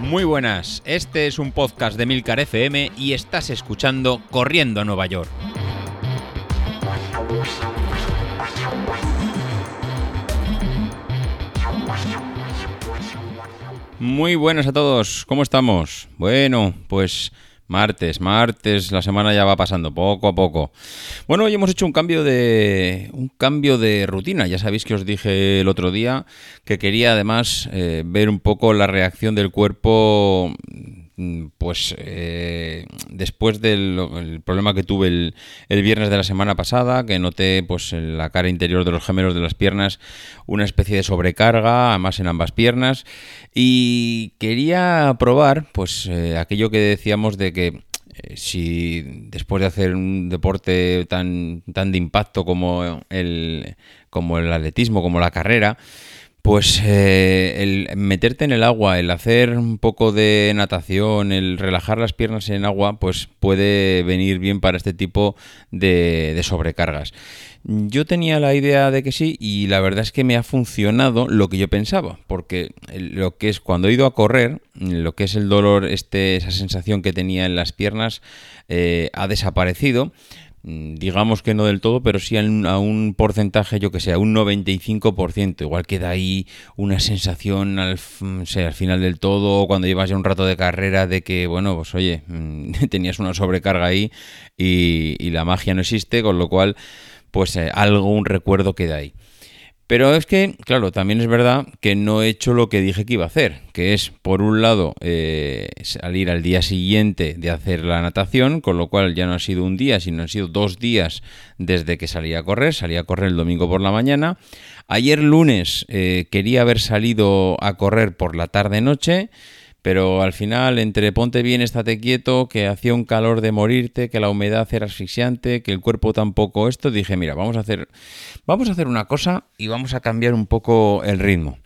Muy buenas, este es un podcast de Milcar FM y estás escuchando Corriendo a Nueva York. Muy buenas a todos, ¿cómo estamos? Bueno, pues Martes, martes, la semana ya va pasando poco a poco. Bueno, hoy hemos hecho un cambio de un cambio de rutina. Ya sabéis que os dije el otro día que quería además eh, ver un poco la reacción del cuerpo pues eh, después del problema que tuve el, el, viernes de la semana pasada, que noté pues en la cara interior de los gemelos de las piernas una especie de sobrecarga, además en ambas piernas, y quería probar pues eh, aquello que decíamos de que eh, si después de hacer un deporte tan, tan de impacto como el, como el atletismo, como la carrera, pues eh, el meterte en el agua, el hacer un poco de natación, el relajar las piernas en agua, pues puede venir bien para este tipo de, sobrecargas. Yo tenía la idea de que sí y la verdad es que me ha funcionado lo que yo pensaba, porque lo que es cuando he ido a correr, lo que es el dolor, este, esa sensación que tenía en las piernas, eh, ha desaparecido digamos que no del todo, pero sí a un, porcentaje, yo que sé, a un 95%. Igual queda ahí una sensación al, al final del todo, cuando llevas ya un rato de carrera, de que, bueno, pues oye, mm, tenías una sobrecarga ahí y, la magia no existe, con lo cual, pues eh, algo, un recuerdo queda ahí. Pero es que, claro, también es verdad que no he hecho lo que dije que iba a hacer, que es, por un lado, eh, salir al día siguiente de hacer la natación, con lo cual ya no ha sido un día, sino han sido dos días desde que salí a correr. Salí a correr el domingo por la mañana. Ayer lunes eh, quería haber salido a correr por la tarde-noche. Pero al final, entre ponte bien, estate quieto, que hacía un calor de morirte, que la humedad era asfixiante, que el cuerpo tampoco esto, dije, mira, vamos a hacer, vamos a hacer una cosa y vamos a cambiar un poco el ritmo.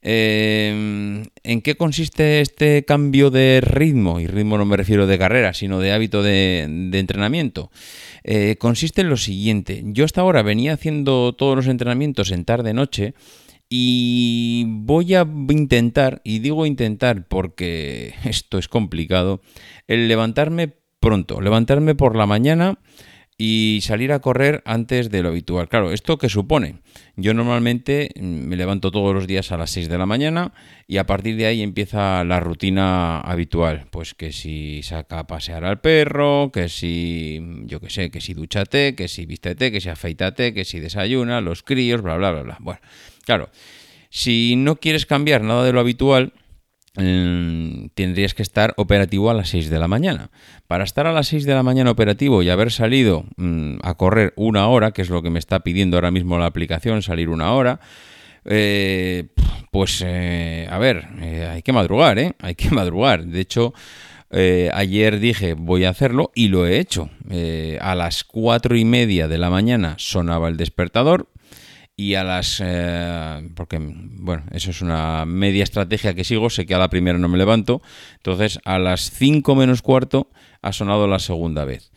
Eh, ¿En qué consiste este cambio de ritmo? Y ritmo no me refiero de carrera, sino de hábito de, entrenamiento. Eh, consiste en lo siguiente. Yo hasta ahora venía haciendo todos los entrenamientos en tarde-noche y voy a intentar, y digo intentar porque esto es complicado, el levantarme pronto, levantarme por la mañana y salir a correr antes de lo habitual. Claro, ¿esto qué supone? Yo normalmente mm, me levanto todos los días a las 6 de la mañana y a partir de ahí empieza la rutina habitual. Pues que si saca a pasear al perro, que si, yo qué sé, que si duchate, que si vístete, que si afeitate, que si desayuna, los críos, bla, bla, bla, bla. Bueno, Claro, si no quieres cambiar nada de lo habitual, mm, tendrías que estar operativo a las 6 de la mañana. Para estar a las 6 de la mañana operativo y haber salido mm, a correr una hora, que es lo que me está pidiendo ahora mismo la aplicación, salir una hora, eh, pues eh, a ver, eh, hay que madrugar, ¿eh? Hay que madrugar. De hecho, ayer dije voy a hacerlo y lo he hecho. a las cuatro y media de la mañana sonaba el despertador, y a las... Eh, porque, bueno, eso es una media estrategia que sigo, sé que a la primera no me levanto, entonces a las 5 menos cuarto ha sonado la segunda vez.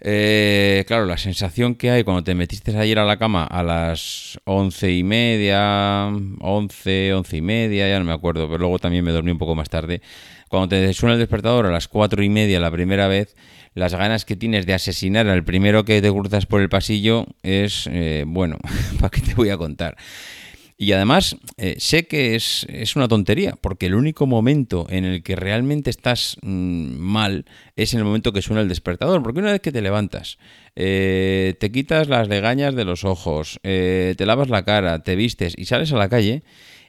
Eh, claro, la sensación que hay cuando te metiste ayer a la cama a las once y media, once, once y media, ya no me acuerdo, pero luego también me dormí un poco más tarde. Cuando te suena el despertador a las cuatro y media la primera vez, las ganas que tienes de asesinar al primero que te cruzas por el pasillo es, eh, bueno, ¿para qué te voy a contar? Y además, eh, sé que es, una tontería, porque el único momento en el que realmente estás mm, mal es en el momento que suena el despertador. Porque una vez que te levantas, eh, te quitas las legañas de los ojos, te lavas la cara, te vistes y sales a la calle,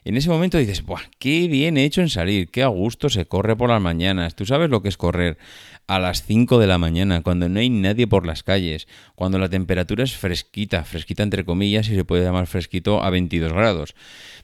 en ese momento dices, ¡buah! ¡Qué bien he hecho en salir! ¡Qué a gusto se corre por las mañanas! Tú sabes lo que es correr a las 5 de la mañana, cuando no hay nadie por las calles, cuando la temperatura es fresquita, fresquita entre comillas, y se puede llamar fresquito a 22 grados.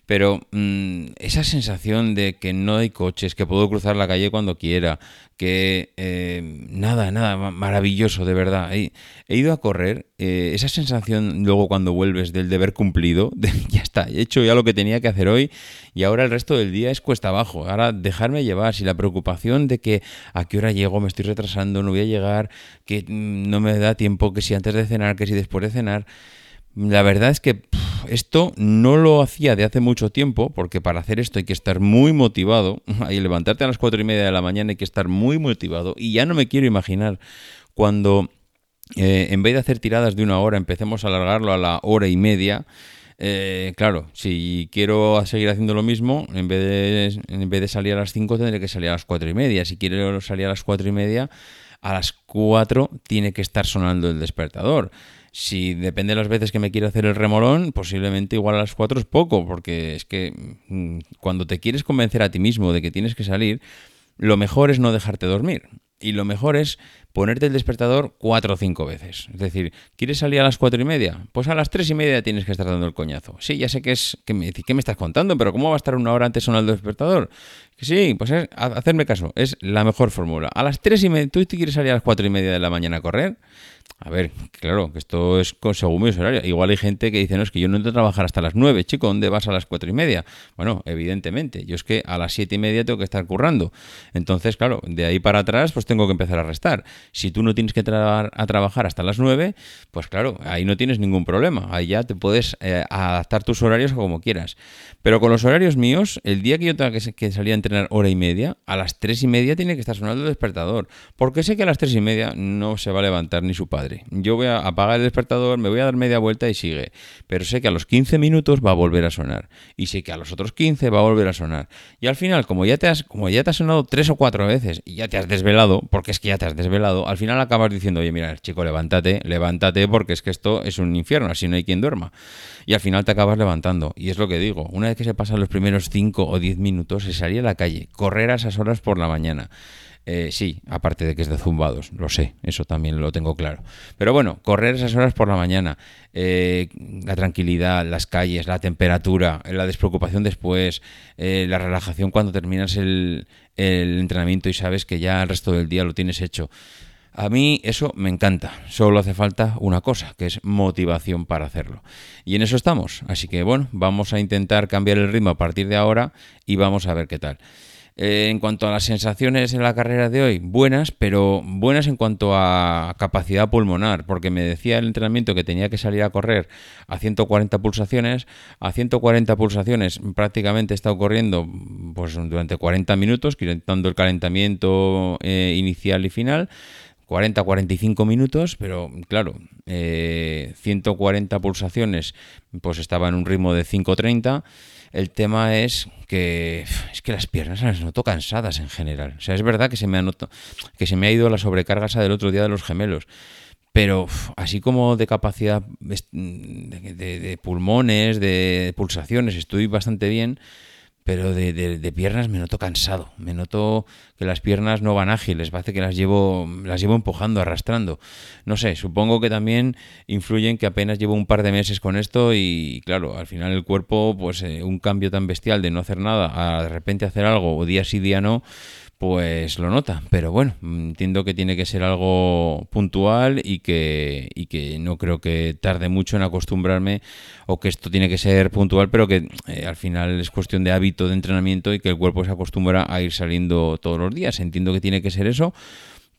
Pero mm, esa sensación de que no hay coches, que puedo cruzar la calle cuando quiera, que eh, nada, nada, maravilloso, de verdad. He, ido a correr, eh, esa sensación luego cuando vuelves del deber cumplido, de, ya está, he hecho ya lo que tenía que hacer hoy y ahora el resto del día es cuesta abajo. Ahora dejarme llevar, si la preocupación de que a qué hora llego, me estoy retrasando, no voy a llegar, que mm, no me da tiempo, que si antes de cenar, que si después de cenar La verdad es que esto no lo hacía de hace mucho tiempo, porque para hacer esto hay que estar muy motivado. Hay levantarte a las cuatro y media de la mañana hay que estar muy motivado. Y ya no me quiero imaginar cuando eh, en vez de hacer tiradas de una hora empecemos a alargarlo a la hora y media. Eh, claro, si quiero seguir haciendo lo mismo, en vez de, en vez de salir a las 5 tendré que salir a las cuatro y media. Si quiero salir a las cuatro y media, a las 4 tiene que estar sonando el despertador. Si depende de las veces que me quiero hacer el remolón, posiblemente igual a las 4 es poco, porque es que mm, cuando te quieres convencer a ti mismo de que tienes que salir, lo mejor es no dejarte dormir. Y lo mejor es ponerte el despertador cuatro o cinco veces. Es decir, ¿quieres salir a las cuatro y media? Pues a las tres y media tienes que estar dando el coñazo. Sí, ya sé que es. que me, ¿Qué me estás contando? Pero ¿cómo va a estar una hora antes sonando el despertador? Sí, pues es, hacerme caso. Es la mejor fórmula. A las tres y media. ¿Tú quieres salir a las cuatro y media de la mañana a correr? A ver, claro, que esto es según mi horario. Igual hay gente que dice, no, es que yo no entro a trabajar hasta las 9, chico, ¿dónde vas a las cuatro y media? Bueno, evidentemente, yo es que a las siete y media tengo que estar currando. Entonces, claro, de ahí para atrás, pues tengo que empezar a restar. Si tú no tienes que a trabajar hasta las 9, pues claro, ahí no tienes ningún problema. Ahí ya te puedes eh, adaptar tus horarios como quieras. Pero con los horarios míos, el día que yo tenga que, salir a entrenar hora y media, a las tres y media tiene que estar sonando el despertador. Porque sé que a las tres y media no se va a levantar ni su padre. Yo voy a apagar el despertador, me voy a dar media vuelta y sigue. Pero sé que a los 15 minutos va a volver a sonar. Y sé que a los otros 15 va a volver a sonar. Y al final, como ya te has, como ya te has sonado tres o cuatro veces y ya te has desvelado, porque es que ya te has desvelado, al final acabas diciendo, oye, mira, chico, levántate, levántate, porque es que esto es un infierno, así no hay quien duerma. Y al final te acabas levantando. Y es lo que digo, una vez que se pasan los primeros 5 o 10 minutos, se salía a la calle, correr a esas horas por la mañana. Eh, sí, aparte de que es de zumbados, lo sé, eso también lo tengo claro. Pero bueno, correr esas horas por la mañana, eh, la tranquilidad, las calles, la temperatura, la despreocupación después, eh, la relajación cuando terminas el, el entrenamiento y sabes que ya el resto del día lo tienes hecho. A mí eso me encanta, solo hace falta una cosa, que es motivación para hacerlo. Y en eso estamos, así que bueno, vamos a intentar cambiar el ritmo a partir de ahora y vamos a ver qué tal. Eh, en cuanto a las sensaciones en la carrera de hoy, buenas, pero buenas en cuanto a capacidad pulmonar, porque me decía el entrenamiento que tenía que salir a correr a 140 pulsaciones. A 140 pulsaciones prácticamente he estado corriendo pues, durante 40 minutos, quitando el calentamiento eh, inicial y final. 40-45 minutos, pero claro, 140 eh, pulsaciones, pues estaba en un ritmo de 5.30 el tema es que es que las piernas las noto cansadas en general. O sea, es verdad que se me ha que se me ha ido la sobrecarga esa del otro día de los gemelos. Pero así como de capacidad de pulmones, de pulsaciones, estoy bastante bien pero de, piernas me noto cansado, me noto que las piernas no van ágiles, parece que las llevo, las llevo empujando, arrastrando. No sé, supongo que también influyen que apenas llevo un par de meses con esto y claro, al final el cuerpo, pues eh, un cambio tan bestial de no hacer nada a de repente hacer algo o día sí, día no, pues lo nota. Pero bueno, entiendo que tiene que ser algo puntual y que, y que no creo que tarde mucho en acostumbrarme o que esto tiene que ser puntual, pero que eh, al final es cuestión de hábito de entrenamiento y que el cuerpo se acostumbra a ir saliendo todos los días. Entiendo que tiene que ser eso.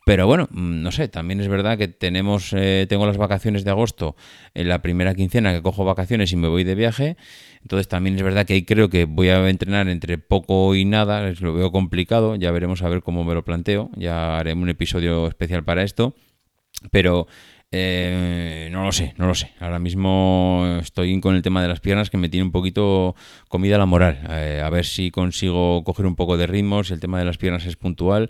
Pero bueno, mm, no sé, también es verdad que tenemos, eh, tengo las vacaciones de agosto en la primera quincena que cojo vacaciones y me voy de viaje. Entonces también es verdad que ahí creo que voy a entrenar entre poco y nada, lo veo complicado, ya veremos a ver cómo me lo planteo, ya haré un episodio especial para esto. Pero eh, no lo sé, no lo sé. Ahora mismo estoy con el tema de las piernas que me tiene un poquito comida la moral. Eh, a ver si consigo coger un poco de ritmo, si el tema de las piernas es puntual.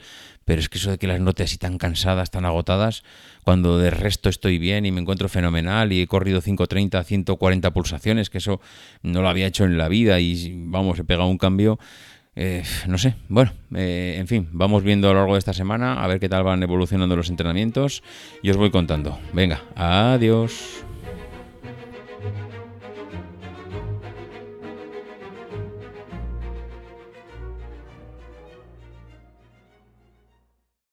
Pero es que eso de que las note así tan cansadas, tan agotadas, cuando de resto estoy bien y me encuentro fenomenal y he corrido 530, 140 pulsaciones, que eso no lo había hecho en la vida y vamos, he pegado un cambio eh, no sé, bueno, eh, en fin, vamos viendo a lo largo de esta semana a ver qué tal van evolucionando los entrenamientos y os voy contando. Venga, adiós.